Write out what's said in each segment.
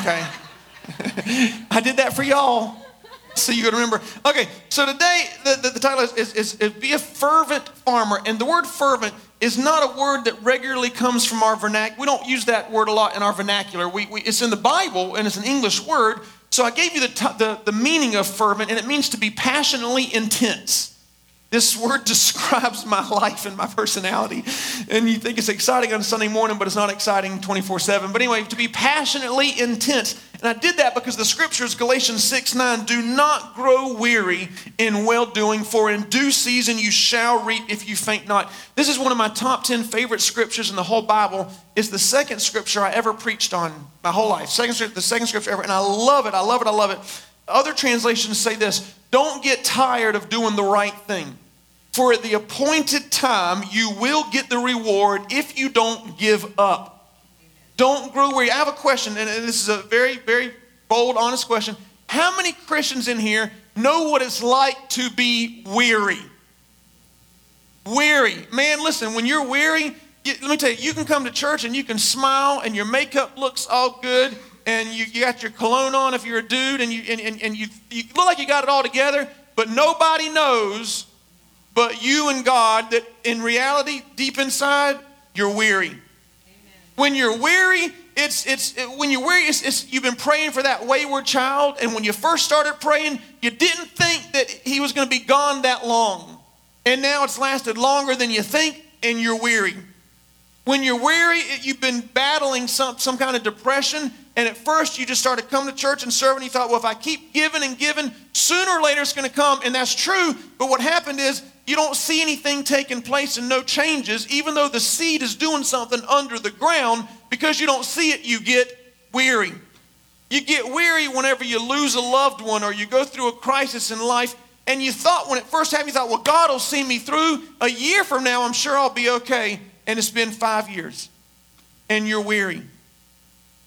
Okay. I did that for y'all. So you gotta remember. Okay, so today the, the, the title is, is, is, is Be a Fervent Farmer. And the word fervent is not a word that regularly comes from our vernacular. We don't use that word a lot in our vernacular. We, we, it's in the Bible and it's an English word. So I gave you the, t- the, the meaning of fervent, and it means to be passionately intense. This word describes my life and my personality. And you think it's exciting on Sunday morning, but it's not exciting 24 7. But anyway, to be passionately intense. And I did that because the scriptures, Galatians 6 9, do not grow weary in well doing, for in due season you shall reap if you faint not. This is one of my top 10 favorite scriptures in the whole Bible. It's the second scripture I ever preached on my whole life. Second, the second scripture ever. And I love it. I love it. I love it. Other translations say this don't get tired of doing the right thing. For at the appointed time, you will get the reward if you don't give up. Don't grow weary. I have a question, and this is a very, very bold, honest question. How many Christians in here know what it's like to be weary? Weary. Man, listen, when you're weary, let me tell you, you can come to church and you can smile and your makeup looks all good and you, you got your cologne on if you're a dude and, you, and, and, and you, you look like you got it all together, but nobody knows but you and God that in reality, deep inside, you're weary. Amen. When you're weary, it's, it's it, when you're weary, it's, it's, you've been praying for that wayward child, and when you first started praying, you didn't think that he was going to be gone that long. And now it's lasted longer than you think, and you're weary. When you're weary, you've been battling some, some kind of depression, and at first you just started coming to church and serving. And You thought, well, if I keep giving and giving, sooner or later it's going to come, and that's true. But what happened is you don't see anything taking place and no changes, even though the seed is doing something under the ground, because you don't see it, you get weary. You get weary whenever you lose a loved one or you go through a crisis in life. And you thought, when it first happened, you thought, well, God will see me through. A year from now, I'm sure I'll be okay. And it's been five years. And you're weary.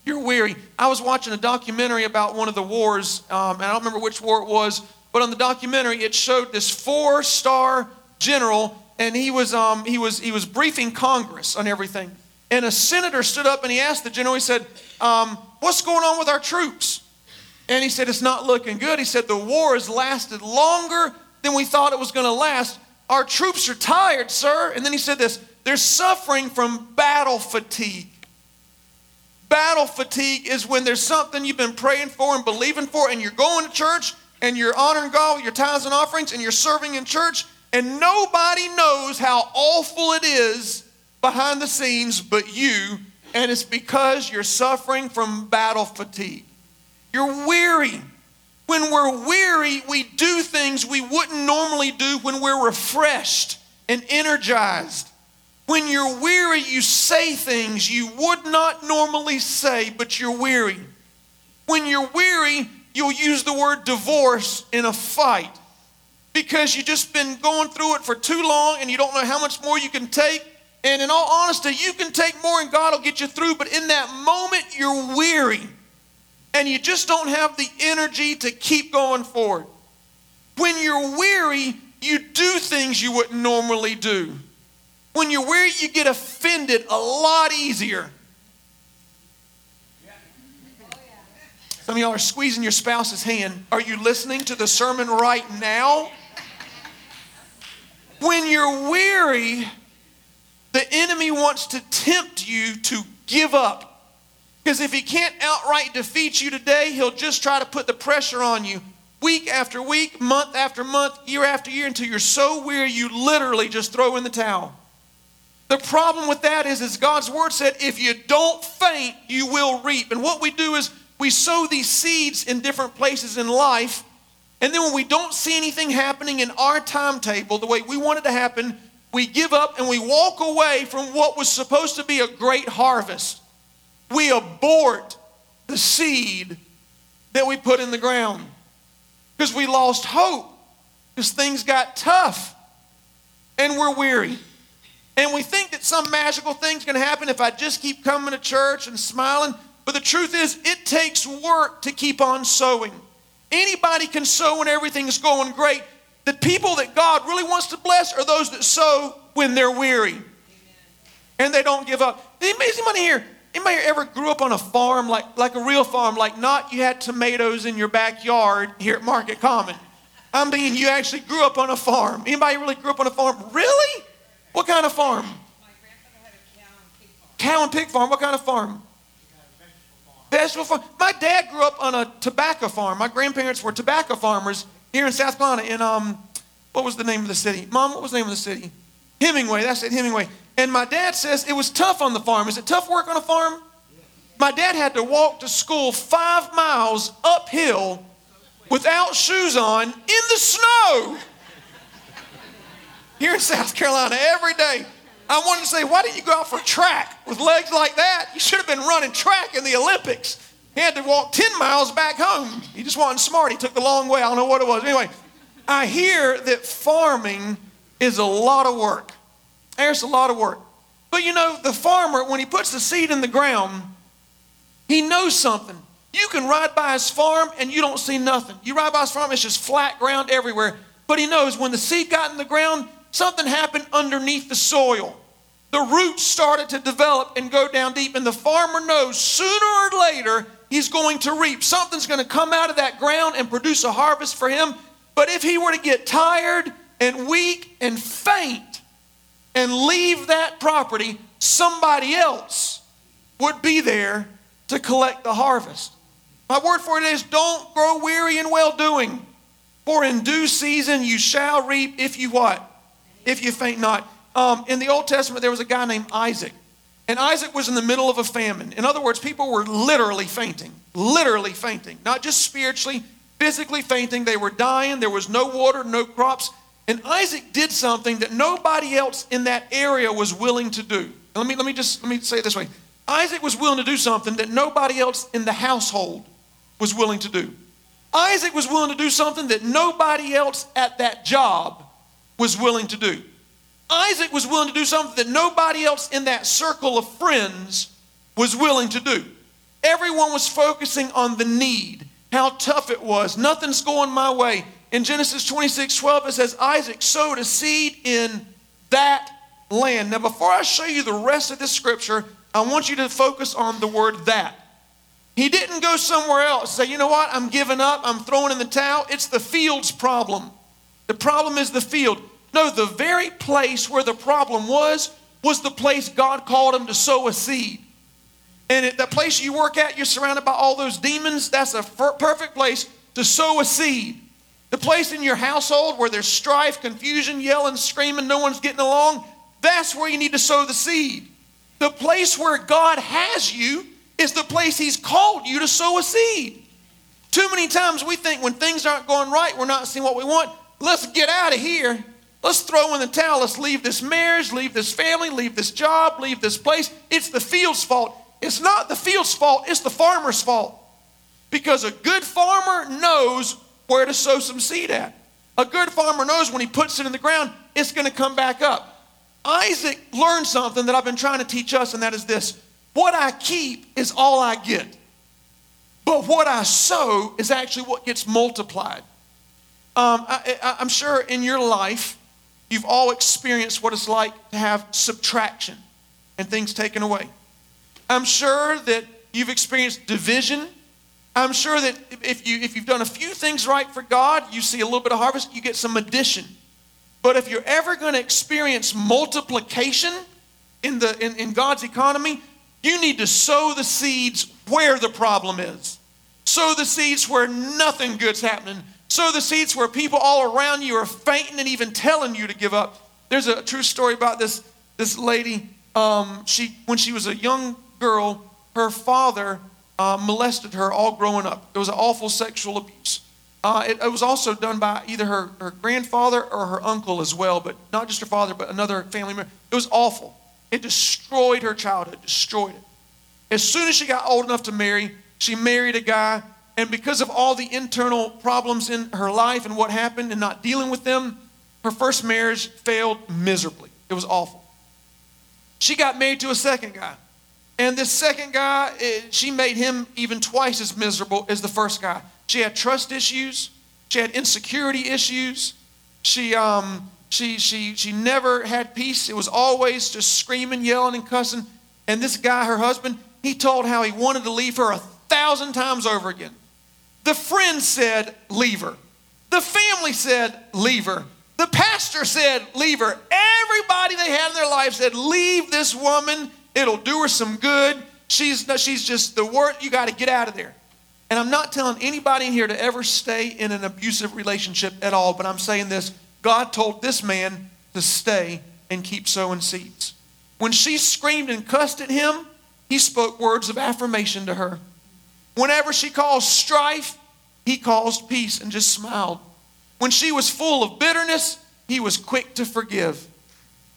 You're weary. I was watching a documentary about one of the wars, um, and I don't remember which war it was, but on the documentary, it showed this four star general, and he was, um, he, was, he was briefing Congress on everything. And a senator stood up and he asked the general, he said, um, What's going on with our troops? And he said, It's not looking good. He said, The war has lasted longer than we thought it was going to last. Our troops are tired, sir. And then he said this they're suffering from battle fatigue. Battle fatigue is when there's something you've been praying for and believing for, and you're going to church and you're honoring God with your tithes and offerings and you're serving in church, and nobody knows how awful it is behind the scenes but you, and it's because you're suffering from battle fatigue. You're weary. When we're weary, we do things we wouldn't normally do when we're refreshed and energized. When you're weary, you say things you would not normally say, but you're weary. When you're weary, you'll use the word divorce in a fight because you've just been going through it for too long and you don't know how much more you can take. And in all honesty, you can take more and God will get you through, but in that moment, you're weary and you just don't have the energy to keep going forward. When you're weary, you do things you wouldn't normally do. When you're weary, you get offended a lot easier. Some of y'all are squeezing your spouse's hand. Are you listening to the sermon right now? When you're weary, the enemy wants to tempt you to give up. Because if he can't outright defeat you today, he'll just try to put the pressure on you week after week, month after month, year after year until you're so weary you literally just throw in the towel. The problem with that is, as God's word said, if you don't faint, you will reap. And what we do is we sow these seeds in different places in life, and then when we don't see anything happening in our timetable the way we want it to happen, we give up and we walk away from what was supposed to be a great harvest. We abort the seed that we put in the ground because we lost hope because things got tough and we're weary. And we think that some magical thing's going to happen if I just keep coming to church and smiling. But the truth is, it takes work to keep on sowing. Anybody can sow when everything's going great. The people that God really wants to bless are those that sow when they're weary and they don't give up. The amazing money here, Anybody ever grew up on a farm, like, like a real farm, like not you had tomatoes in your backyard here at Market Common? I mean, you actually grew up on a farm. Anybody really grew up on a farm? Really? What kind of farm? My grandfather had a cow and pig farm. Cow and pig farm. What kind of farm? Vegetable farm. My dad grew up on a tobacco farm. My grandparents were tobacco farmers here in South Carolina. In um, what was the name of the city? Mom, what was the name of the city? Hemingway. That's it, Hemingway. And my dad says it was tough on the farm. Is it tough work on a farm? My dad had to walk to school five miles uphill without shoes on in the snow here in South Carolina every day. I wanted to say, why didn't you go out for track with legs like that? You should have been running track in the Olympics. He had to walk 10 miles back home. He just wasn't smart. He took the long way. I don't know what it was. Anyway, I hear that farming is a lot of work. There's a lot of work. But you know, the farmer, when he puts the seed in the ground, he knows something. You can ride by his farm and you don't see nothing. You ride by his farm, it's just flat ground everywhere. But he knows when the seed got in the ground, something happened underneath the soil. The roots started to develop and go down deep, and the farmer knows sooner or later he's going to reap. Something's going to come out of that ground and produce a harvest for him. But if he were to get tired and weak and faint and leave that property, somebody else would be there to collect the harvest. My word for it is don't grow weary in well doing, for in due season you shall reap if you what? If you faint not. Um, in the Old Testament, there was a guy named Isaac. And Isaac was in the middle of a famine. In other words, people were literally fainting, literally fainting, not just spiritually, physically fainting. They were dying. There was no water, no crops. And Isaac did something that nobody else in that area was willing to do. Let me, let me just let me say it this way. Isaac was willing to do something that nobody else in the household was willing to do. Isaac was willing to do something that nobody else at that job was willing to do. Isaac was willing to do something that nobody else in that circle of friends was willing to do. Everyone was focusing on the need, how tough it was. Nothing's going my way. In Genesis 26 12, it says, Isaac sowed a seed in that land. Now, before I show you the rest of this scripture, I want you to focus on the word that. He didn't go somewhere else, say, you know what, I'm giving up, I'm throwing in the towel. It's the field's problem. The problem is the field. No, the very place where the problem was, was the place God called him to sow a seed. And at that place you work at, you're surrounded by all those demons. That's a perfect place to sow a seed. The place in your household where there's strife, confusion, yelling, screaming, no one's getting along, that's where you need to sow the seed. The place where God has you is the place He's called you to sow a seed. Too many times we think when things aren't going right, we're not seeing what we want. Let's get out of here. Let's throw in the towel. Let's leave this marriage, leave this family, leave this job, leave this place. It's the field's fault. It's not the field's fault, it's the farmer's fault. Because a good farmer knows where to sow some seed at. A good farmer knows when he puts it in the ground, it's going to come back up. Isaac learned something that I've been trying to teach us, and that is this what I keep is all I get. But what I sow is actually what gets multiplied. Um, I, am sure in your life, you've all experienced what it's like to have subtraction and things taken away. I'm sure that you've experienced division. I'm sure that if, you, if you've done a few things right for God, you see a little bit of harvest, you get some addition. But if you're ever going to experience multiplication in, the, in, in God's economy, you need to sow the seeds where the problem is. Sow the seeds where nothing good's happening. Sow the seeds where people all around you are fainting and even telling you to give up. There's a true story about this, this lady. Um, she, when she was a young girl, her father uh, molested her all growing up. It was an awful sexual abuse. Uh, it, it, was also done by either her, her grandfather or her uncle as well, but not just her father, but another family member. It was awful. It destroyed her childhood, destroyed it. As soon as she got old enough to marry, she married a guy, and because of all the internal problems in her life and what happened and not dealing with them, her first marriage failed miserably. It was awful. She got married to a second guy. And this second guy, eh, she made him even twice as miserable as the first guy. She had trust issues. She had insecurity issues. She, um, she, she, she never had peace. It was always just screaming, yelling, and cussing. And this guy, her husband, he told how he wanted to leave her a thousand times over again. The friend said, Leave her. The family said, Leave her. The pastor said, Leave her. Everybody they had in their life said, Leave this woman. It'll do her some good. She's, she's just the word. You got to get out of there. And I'm not telling anybody in here to ever stay in an abusive relationship at all, but I'm saying this God told this man to stay and keep sowing seeds. When she screamed and cussed at him, he spoke words of affirmation to her. Whenever she caused strife, he caused peace and just smiled. When she was full of bitterness, he was quick to forgive.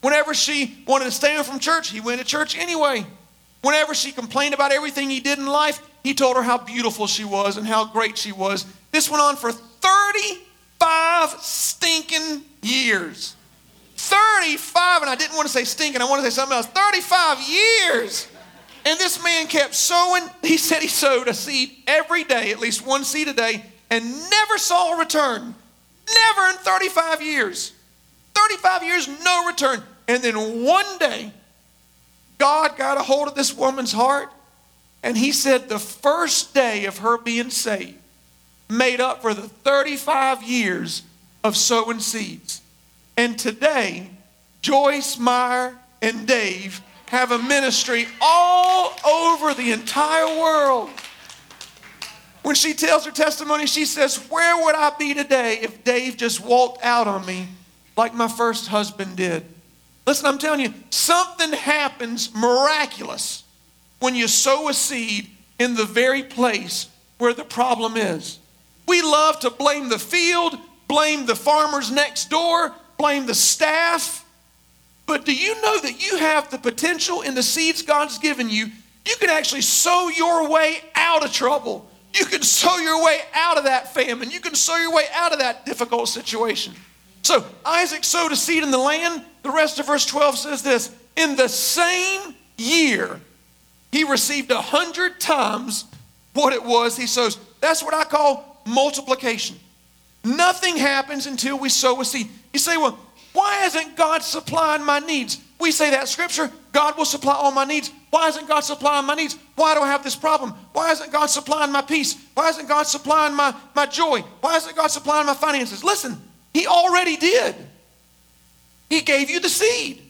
Whenever she wanted to stay from church, he went to church anyway. Whenever she complained about everything he did in life, he told her how beautiful she was and how great she was. This went on for 35 stinking years. 35, and I didn't want to say stinking, I want to say something else. 35 years. And this man kept sowing. He said he sowed a seed every day, at least one seed a day, and never saw a return. Never in 35 years. 35 years, no return. And then one day, God got a hold of this woman's heart, and he said the first day of her being saved made up for the 35 years of sowing seeds. And today, Joyce Meyer and Dave have a ministry all over the entire world. When she tells her testimony, she says, Where would I be today if Dave just walked out on me like my first husband did? Listen, I'm telling you, something happens miraculous when you sow a seed in the very place where the problem is. We love to blame the field, blame the farmers next door, blame the staff. But do you know that you have the potential in the seeds God's given you? You can actually sow your way out of trouble. You can sow your way out of that famine. You can sow your way out of that difficult situation. So Isaac sowed a seed in the land. The rest of verse 12 says this In the same year, he received a hundred times what it was he sows. That's what I call multiplication. Nothing happens until we sow a seed. You say, well, why isn't God supplying my needs? We say that scripture, God will supply all my needs. Why isn't God supplying my needs? Why do I have this problem? Why isn't God supplying my peace? Why isn't God supplying my, my joy? Why isn't God supplying my finances? Listen, He already did. He gave you the seed.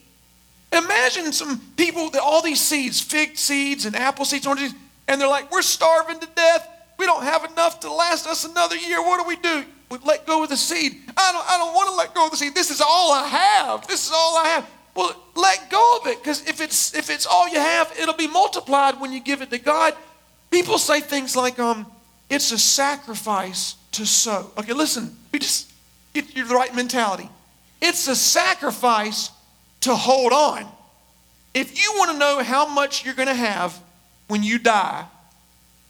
Imagine some people, that all these seeds, fig seeds and apple seeds, orange seeds, and they're like, we're starving to death. We don't have enough to last us another year. What do we do? Let go of the seed. I don't, I don't want to let go of the seed. This is all I have. This is all I have. Well, let go of it because if it's if it's all you have, it'll be multiplied when you give it to God. People say things like, um, it's a sacrifice to sow. Okay, listen, we just get you the right mentality. It's a sacrifice to hold on. If you want to know how much you're going to have when you die,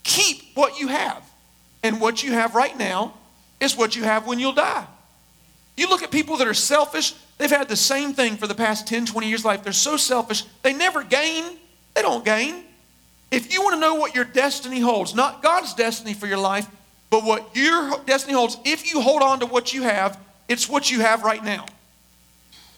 keep what you have. And what you have right now is what you have when you'll die. You look at people that are selfish, they've had the same thing for the past 10, 20 years life. They're so selfish, they never gain. They don't gain. If you want to know what your destiny holds, not God's destiny for your life, but what your destiny holds, if you hold on to what you have, it's what you have right now.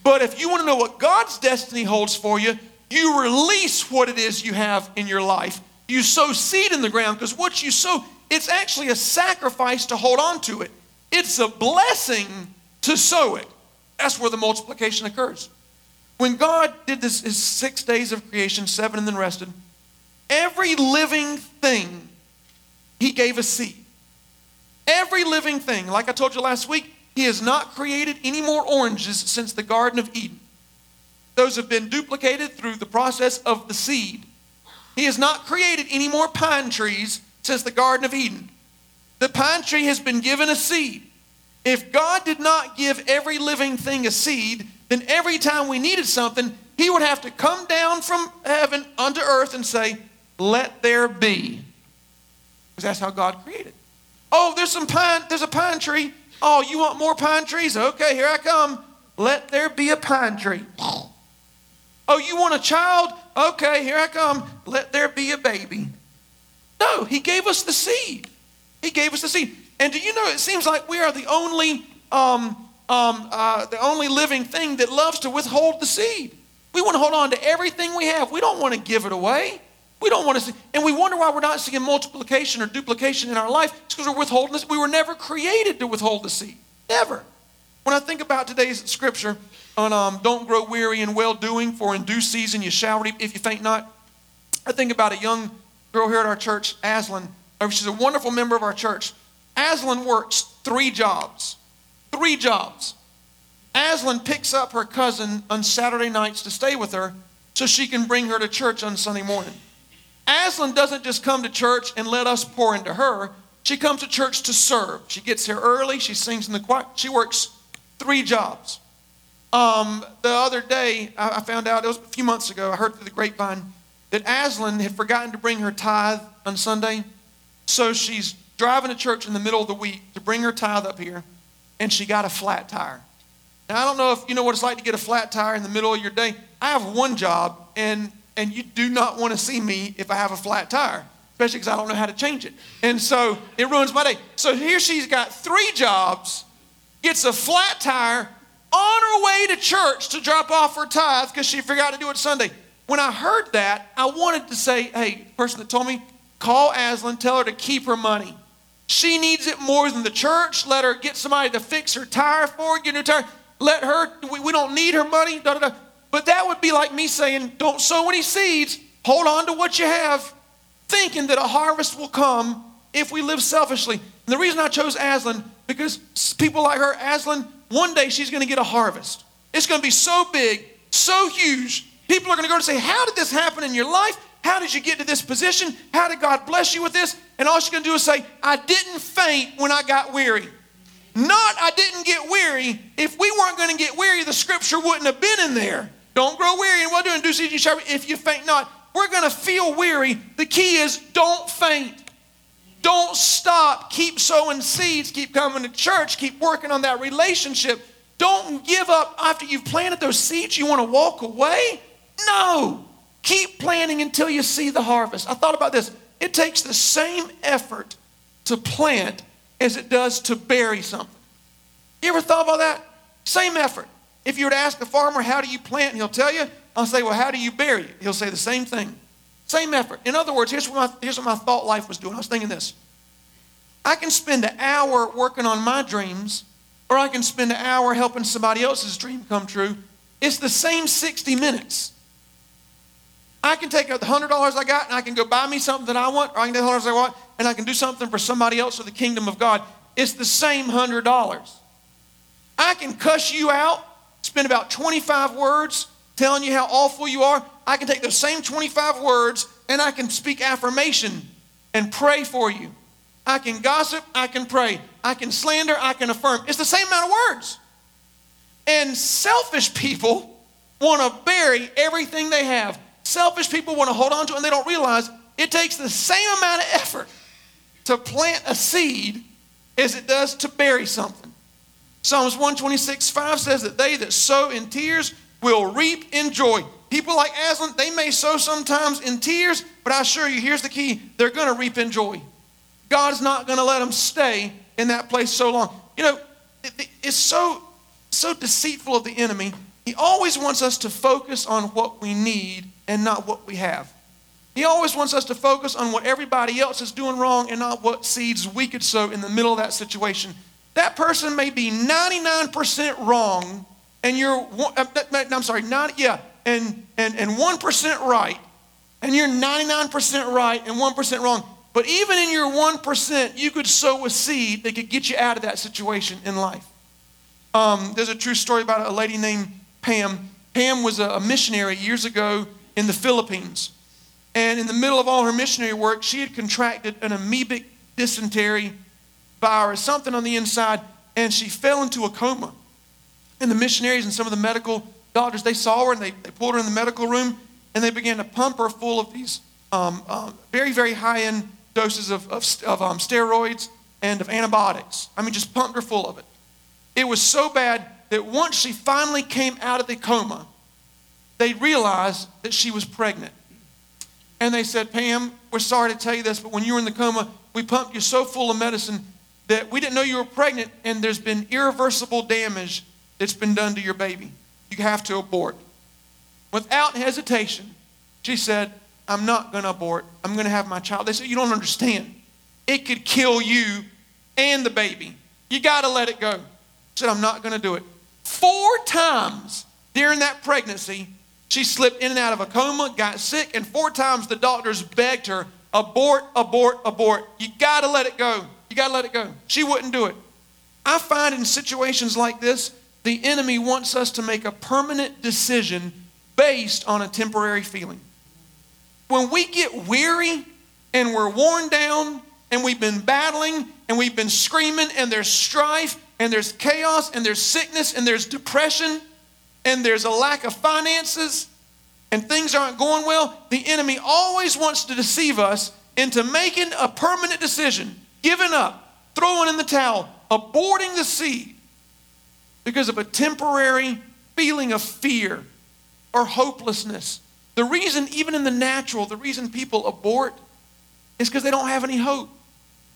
But if you want to know what God's destiny holds for you, you release what it is you have in your life. You sow seed in the ground because what you sow, it's actually a sacrifice to hold on to it. It's a blessing to sow it. That's where the multiplication occurs. When God did this his six days of creation, seven and then rested, every living thing he gave a seed. Every living thing, like I told you last week, he has not created any more oranges since the Garden of Eden. Those have been duplicated through the process of the seed. He has not created any more pine trees since the Garden of Eden. The pine tree has been given a seed. If God did not give every living thing a seed, then every time we needed something, He would have to come down from heaven unto earth and say, Let there be. Because that's how God created. Oh, there's some pine, there's a pine tree. Oh, you want more pine trees? Okay, here I come. Let there be a pine tree. Oh, you want a child? Okay, here I come. Let there be a baby. No, he gave us the seed. He gave us the seed. And do you know, it seems like we are the only, um, um, uh, the only living thing that loves to withhold the seed. We want to hold on to everything we have. We don't want to give it away. We don't want to see, and we wonder why we're not seeing multiplication or duplication in our life. It's because we're withholding this. We were never created to withhold the seed. Never. When I think about today's scripture on um, don't grow weary in well doing, for in due season you shall reap if you faint not. I think about a young girl here at our church, Aslan. She's a wonderful member of our church. Aslan works three jobs. Three jobs. Aslan picks up her cousin on Saturday nights to stay with her so she can bring her to church on Sunday morning. Aslan doesn't just come to church and let us pour into her. She comes to church to serve. She gets here early. She sings in the choir. She works three jobs. Um, the other day, I, I found out, it was a few months ago, I heard through the grapevine that Aslan had forgotten to bring her tithe on Sunday. So she's driving to church in the middle of the week to bring her tithe up here, and she got a flat tire. Now, I don't know if you know what it's like to get a flat tire in the middle of your day. I have one job, and, and you do not want to see me if I have a flat tire, especially because I don't know how to change it. And so it ruins my day. So here she's got three jobs, gets a flat tire on her way to church to drop off her tithe because she forgot to do it Sunday. When I heard that, I wanted to say, hey, person that told me, call Aslan, tell her to keep her money. She needs it more than the church. Let her get somebody to fix her tire for her, get tire. Let her, we, we don't need her money. Da, da, da. But that would be like me saying, don't sow any seeds. Hold on to what you have, thinking that a harvest will come if we live selfishly. And the reason I chose Aslan, because people like her, Aslan, one day she's going to get a harvest. It's going to be so big, so huge. People are going to go and say, How did this happen in your life? How did you get to this position? How did God bless you with this? And all she's going to do is say, I didn't faint when I got weary. Not, I didn't get weary. If we weren't going to get weary, the scripture wouldn't have been in there. Don't grow weary and well doing. Due season if you faint not. We're going to feel weary. The key is don't faint. Don't stop. Keep sowing seeds. Keep coming to church. Keep working on that relationship. Don't give up after you've planted those seeds. You want to walk away? No. Keep planting until you see the harvest. I thought about this. It takes the same effort to plant as it does to bury something. You ever thought about that? Same effort. If you were to ask a farmer, how do you plant? He'll tell you, I'll say, well, how do you bury it? He'll say the same thing. Same effort. In other words, here's what, my, here's what my thought life was doing. I was thinking this. I can spend an hour working on my dreams, or I can spend an hour helping somebody else's dream come true. It's the same 60 minutes. I can take the $100 I got and I can go buy me something that I want, or I can take the $100 I want and I can do something for somebody else for the kingdom of God. It's the same $100. I can cuss you out, spend about 25 words telling you how awful you are. I can take those same 25 words and I can speak affirmation and pray for you. I can gossip, I can pray. I can slander, I can affirm. It's the same amount of words. And selfish people want to bury everything they have. Selfish people want to hold on to and they don't realize it takes the same amount of effort to plant a seed as it does to bury something. Psalms 126 5 says that they that sow in tears will reap in joy. People like Aslan, they may sow sometimes in tears, but I assure you, here's the key they're going to reap in joy. God's not going to let them stay in that place so long. You know, it, it's so, so deceitful of the enemy. He always wants us to focus on what we need and not what we have. He always wants us to focus on what everybody else is doing wrong and not what seeds we could sow in the middle of that situation. That person may be 99% wrong and you're, uh, I'm sorry, not, yeah, and, and, and 1% right, and you're 99% right and 1% wrong. But even in your 1%, you could sow a seed that could get you out of that situation in life. Um, there's a true story about a lady named Pam. Pam was a missionary years ago in the Philippines. And in the middle of all her missionary work, she had contracted an amoebic dysentery virus, something on the inside, and she fell into a coma. And the missionaries and some of the medical doctors, they saw her and they, they pulled her in the medical room and they began to pump her full of these um, um, very, very high end doses of, of, of um, steroids and of antibiotics. I mean, just pumped her full of it. It was so bad that once she finally came out of the coma, they realized that she was pregnant. And they said, Pam, we're sorry to tell you this, but when you were in the coma, we pumped you so full of medicine that we didn't know you were pregnant, and there's been irreversible damage that's been done to your baby. You have to abort. Without hesitation, she said, I'm not going to abort. I'm going to have my child. They said, You don't understand. It could kill you and the baby. You got to let it go. She said, I'm not going to do it. Four times during that pregnancy, she slipped in and out of a coma, got sick, and four times the doctors begged her, abort, abort, abort. You got to let it go. You got to let it go. She wouldn't do it. I find in situations like this, the enemy wants us to make a permanent decision based on a temporary feeling. When we get weary and we're worn down and we've been battling and we've been screaming and there's strife and there's chaos and there's sickness and there's depression and there's a lack of finances and things aren't going well, the enemy always wants to deceive us into making a permanent decision, giving up, throwing in the towel, aborting the seed because of a temporary feeling of fear or hopelessness. The reason, even in the natural, the reason people abort is because they don't have any hope.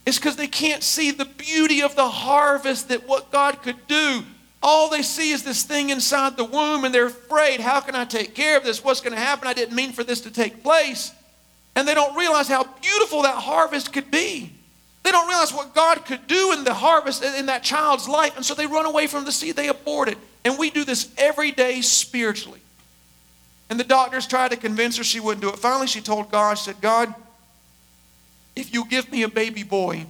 It's because they can't see the beauty of the harvest that what God could do. All they see is this thing inside the womb and they're afraid, how can I take care of this? What's going to happen? I didn't mean for this to take place. And they don't realize how beautiful that harvest could be. They don't realize what God could do in the harvest in that child's life. And so they run away from the seed, they abort it. And we do this every day spiritually. And the doctors tried to convince her she wouldn't do it. Finally, she told God, she said, God, if you give me a baby boy,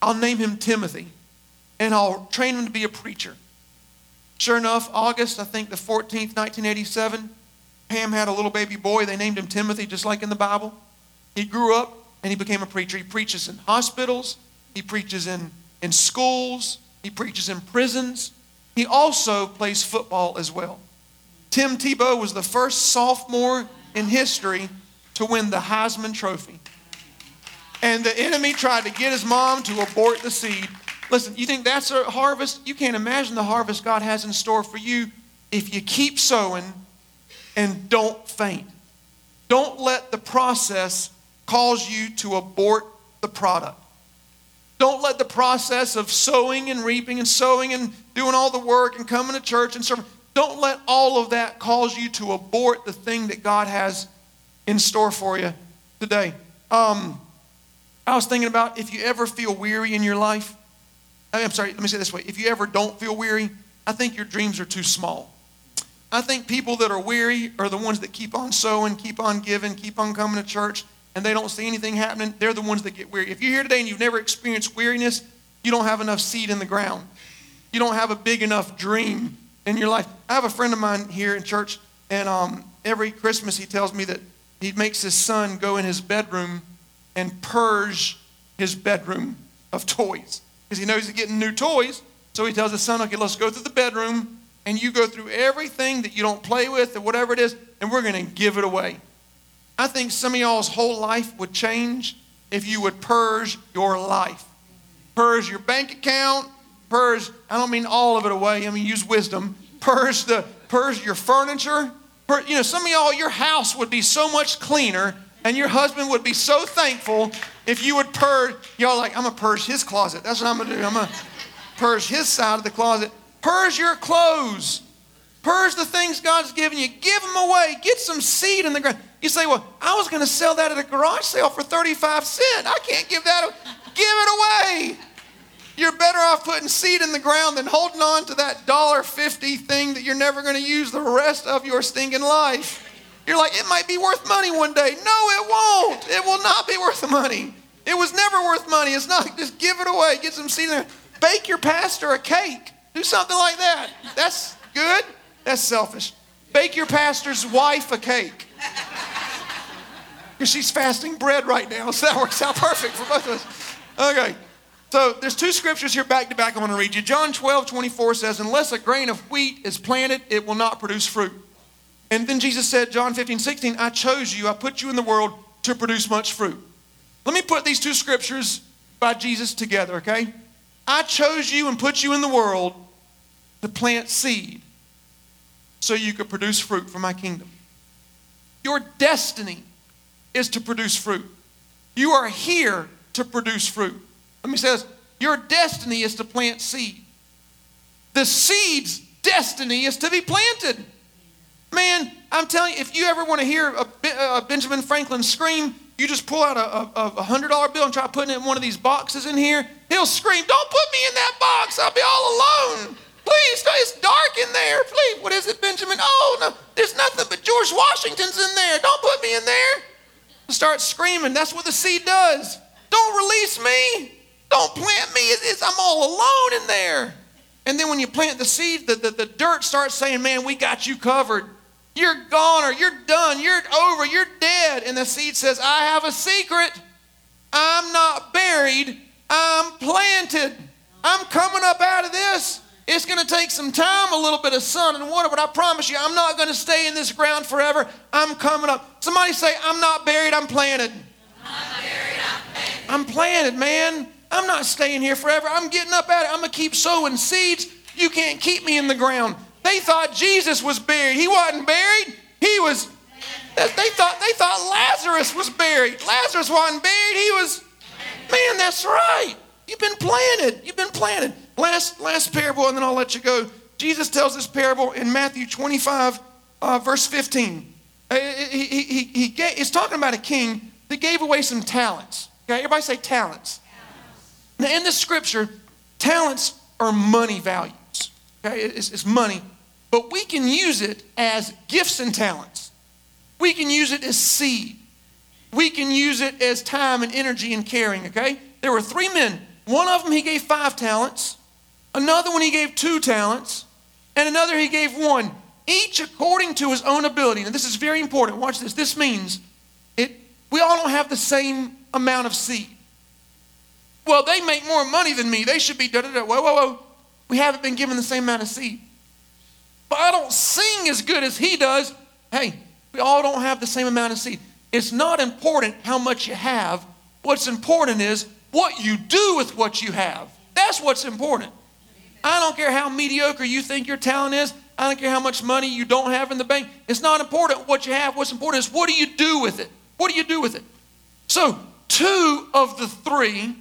I'll name him Timothy and I'll train him to be a preacher. Sure enough, August, I think the 14th, 1987, Pam had a little baby boy. They named him Timothy, just like in the Bible. He grew up and he became a preacher. He preaches in hospitals, he preaches in, in schools, he preaches in prisons. He also plays football as well. Tim Tebow was the first sophomore in history to win the Heisman Trophy. And the enemy tried to get his mom to abort the seed. Listen, you think that's a harvest? You can't imagine the harvest God has in store for you if you keep sowing and don't faint. Don't let the process cause you to abort the product. Don't let the process of sowing and reaping and sowing and doing all the work and coming to church and serving, don't let all of that cause you to abort the thing that God has in store for you today. Um, I was thinking about if you ever feel weary in your life, I'm sorry, let me say this way. If you ever don't feel weary, I think your dreams are too small. I think people that are weary are the ones that keep on sowing, keep on giving, keep on coming to church, and they don't see anything happening. They're the ones that get weary. If you're here today and you've never experienced weariness, you don't have enough seed in the ground. You don't have a big enough dream in your life. I have a friend of mine here in church, and um, every Christmas he tells me that he makes his son go in his bedroom and purge his bedroom of toys because he knows he's getting new toys. So he tells his son, okay, let's go through the bedroom and you go through everything that you don't play with or whatever it is, and we're going to give it away. I think some of y'all's whole life would change if you would purge your life. Purge your bank account, purge, I don't mean all of it away, I mean use wisdom. Purge the purge your furniture. Purge, you know, some of y'all, your house would be so much cleaner and your husband would be so thankful if you would purge, y'all like, I'm gonna purge his closet. That's what I'm gonna do. I'm gonna purge his side of the closet. Purge your clothes. Purge the things God's given you. Give them away. Get some seed in the ground. You say, well, I was going to sell that at a garage sale for 35 cents. I can't give that. away. Give it away. You're better off putting seed in the ground than holding on to that dollar fifty thing that you're never going to use the rest of your stinking life. You're like, it might be worth money one day. No, it won't. It will not be worth money. It was never worth money. It's not. Just give it away. Get some seed there. Bake your pastor a cake. Do something like that. That's good. That's selfish. Bake your pastor's wife a cake. Because she's fasting bread right now, so that works out perfect for both of us. Okay. So there's two scriptures here back to back I want to read you. John 12, 24 says, Unless a grain of wheat is planted, it will not produce fruit. And then Jesus said, John 15, 16, I chose you, I put you in the world to produce much fruit. Let me put these two scriptures by Jesus together, okay? I chose you and put you in the world to plant seed so you could produce fruit for my kingdom. Your destiny is to produce fruit. You are here to produce fruit. Let me say this your destiny is to plant seed. The seed's destiny is to be planted. Man, I'm telling you, if you ever want to hear a, uh, a Benjamin Franklin scream, you just pull out a, a, a hundred dollar bill and try putting it in one of these boxes in here. He'll scream, "Don't put me in that box! I'll be all alone." Please, it's dark in there. Please, what is it, Benjamin? Oh, no, there's nothing but George Washington's in there. Don't put me in there. Start screaming. That's what the seed does. Don't release me. Don't plant me. It's, it's, I'm all alone in there. And then when you plant the seed, the, the, the dirt starts saying, Man, we got you covered. You're gone or you're done. You're over. You're dead. And the seed says, I have a secret. I'm not buried. I'm planted. I'm coming up out of this. It's going to take some time, a little bit of sun and water, but I promise you, I'm not going to stay in this ground forever. I'm coming up. Somebody say, I'm not buried, I'm planted. I'm, planted. Planted, man. I'm not staying here forever. I'm getting up at it. I'm going to keep sowing seeds. You can't keep me in the ground. They thought Jesus was buried. He wasn't buried. He was, they thought, they thought Lazarus was buried. Lazarus wasn't buried. He was, man, that's right. You've been planted. You've been planted. Last, last parable, and then I'll let you go. Jesus tells this parable in Matthew 25, uh, verse 15. Uh, he, he, he, he he's talking about a king that gave away some talents. Okay, everybody say talents. talents. Now, in the scripture, talents are money values. Okay, it's, it's money, but we can use it as gifts and talents. We can use it as seed. We can use it as time and energy and caring. Okay, there were three men. One of them he gave five talents. Another one he gave two talents, and another he gave one, each according to his own ability. Now, this is very important. Watch this. This means it, we all don't have the same amount of seed. Well, they make more money than me. They should be da da da. Whoa, whoa, whoa. We haven't been given the same amount of seed. But I don't sing as good as he does. Hey, we all don't have the same amount of seed. It's not important how much you have. What's important is what you do with what you have. That's what's important. I don't care how mediocre you think your talent is. I don't care how much money you don't have in the bank. It's not important what you have. What's important is what do you do with it? What do you do with it? So, two of the three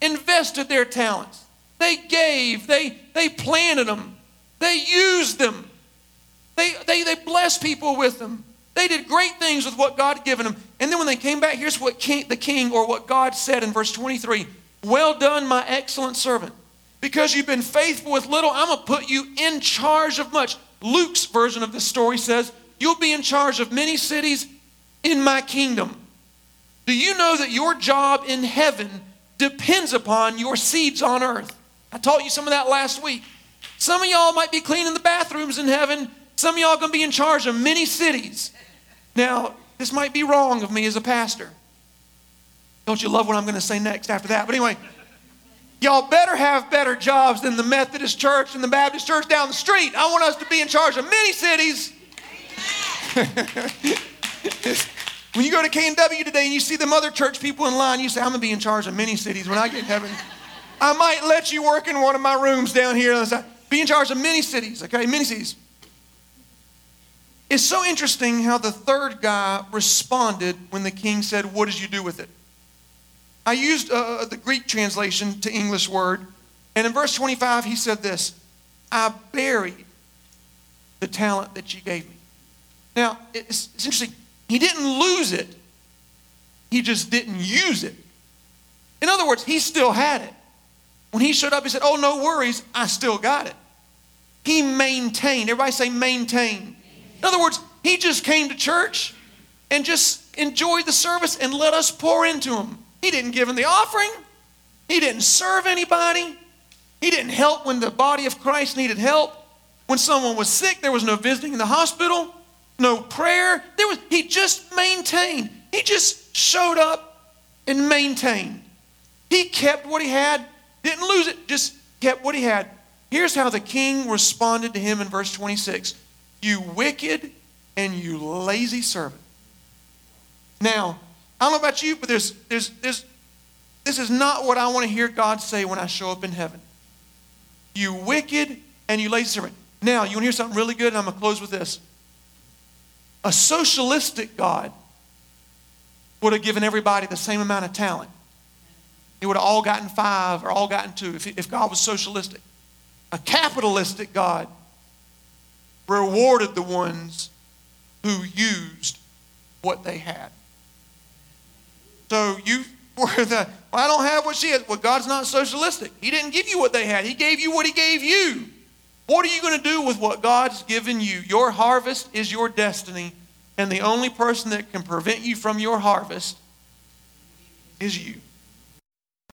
invested their talents. They gave, they, they planted them, they used them, they, they, they blessed people with them. They did great things with what God had given them. And then when they came back, here's what king, the king or what God said in verse 23 Well done, my excellent servant. Because you've been faithful with little, I'm going to put you in charge of much. Luke's version of the story says, You'll be in charge of many cities in my kingdom. Do you know that your job in heaven depends upon your seeds on earth? I taught you some of that last week. Some of y'all might be cleaning the bathrooms in heaven. Some of y'all going to be in charge of many cities. Now, this might be wrong of me as a pastor. Don't you love what I'm going to say next after that? But anyway, Y'all better have better jobs than the Methodist church and the Baptist church down the street. I want us to be in charge of many cities. when you go to K&W today and you see them other church people in line, you say, I'm going to be in charge of many cities when I get in heaven. I might let you work in one of my rooms down here. Be in charge of many cities, okay? Many cities. It's so interesting how the third guy responded when the king said, What did you do with it? I used uh, the Greek translation to English word, and in verse 25, he said this I buried the talent that you gave me. Now, it's, it's interesting. He didn't lose it, he just didn't use it. In other words, he still had it. When he showed up, he said, Oh, no worries, I still got it. He maintained. Everybody say maintain. In other words, he just came to church and just enjoyed the service and let us pour into him. He didn't give him the offering. He didn't serve anybody. He didn't help when the body of Christ needed help. When someone was sick, there was no visiting in the hospital, no prayer. There was he just maintained. He just showed up and maintained. He kept what he had, didn't lose it, just kept what he had. Here's how the king responded to him in verse 26. You wicked and you lazy servant. Now, I don't know about you, but there's, there's, there's, this is not what I want to hear God say when I show up in heaven. You wicked and you lazy servant. Now, you want to hear something really good? And I'm going to close with this. A socialistic God would have given everybody the same amount of talent. They would have all gotten five or all gotten two if, if God was socialistic. A capitalistic God rewarded the ones who used what they had. So you were the, well, I don't have what she has. Well, God's not socialistic. He didn't give you what they had, He gave you what He gave you. What are you going to do with what God's given you? Your harvest is your destiny, and the only person that can prevent you from your harvest is you.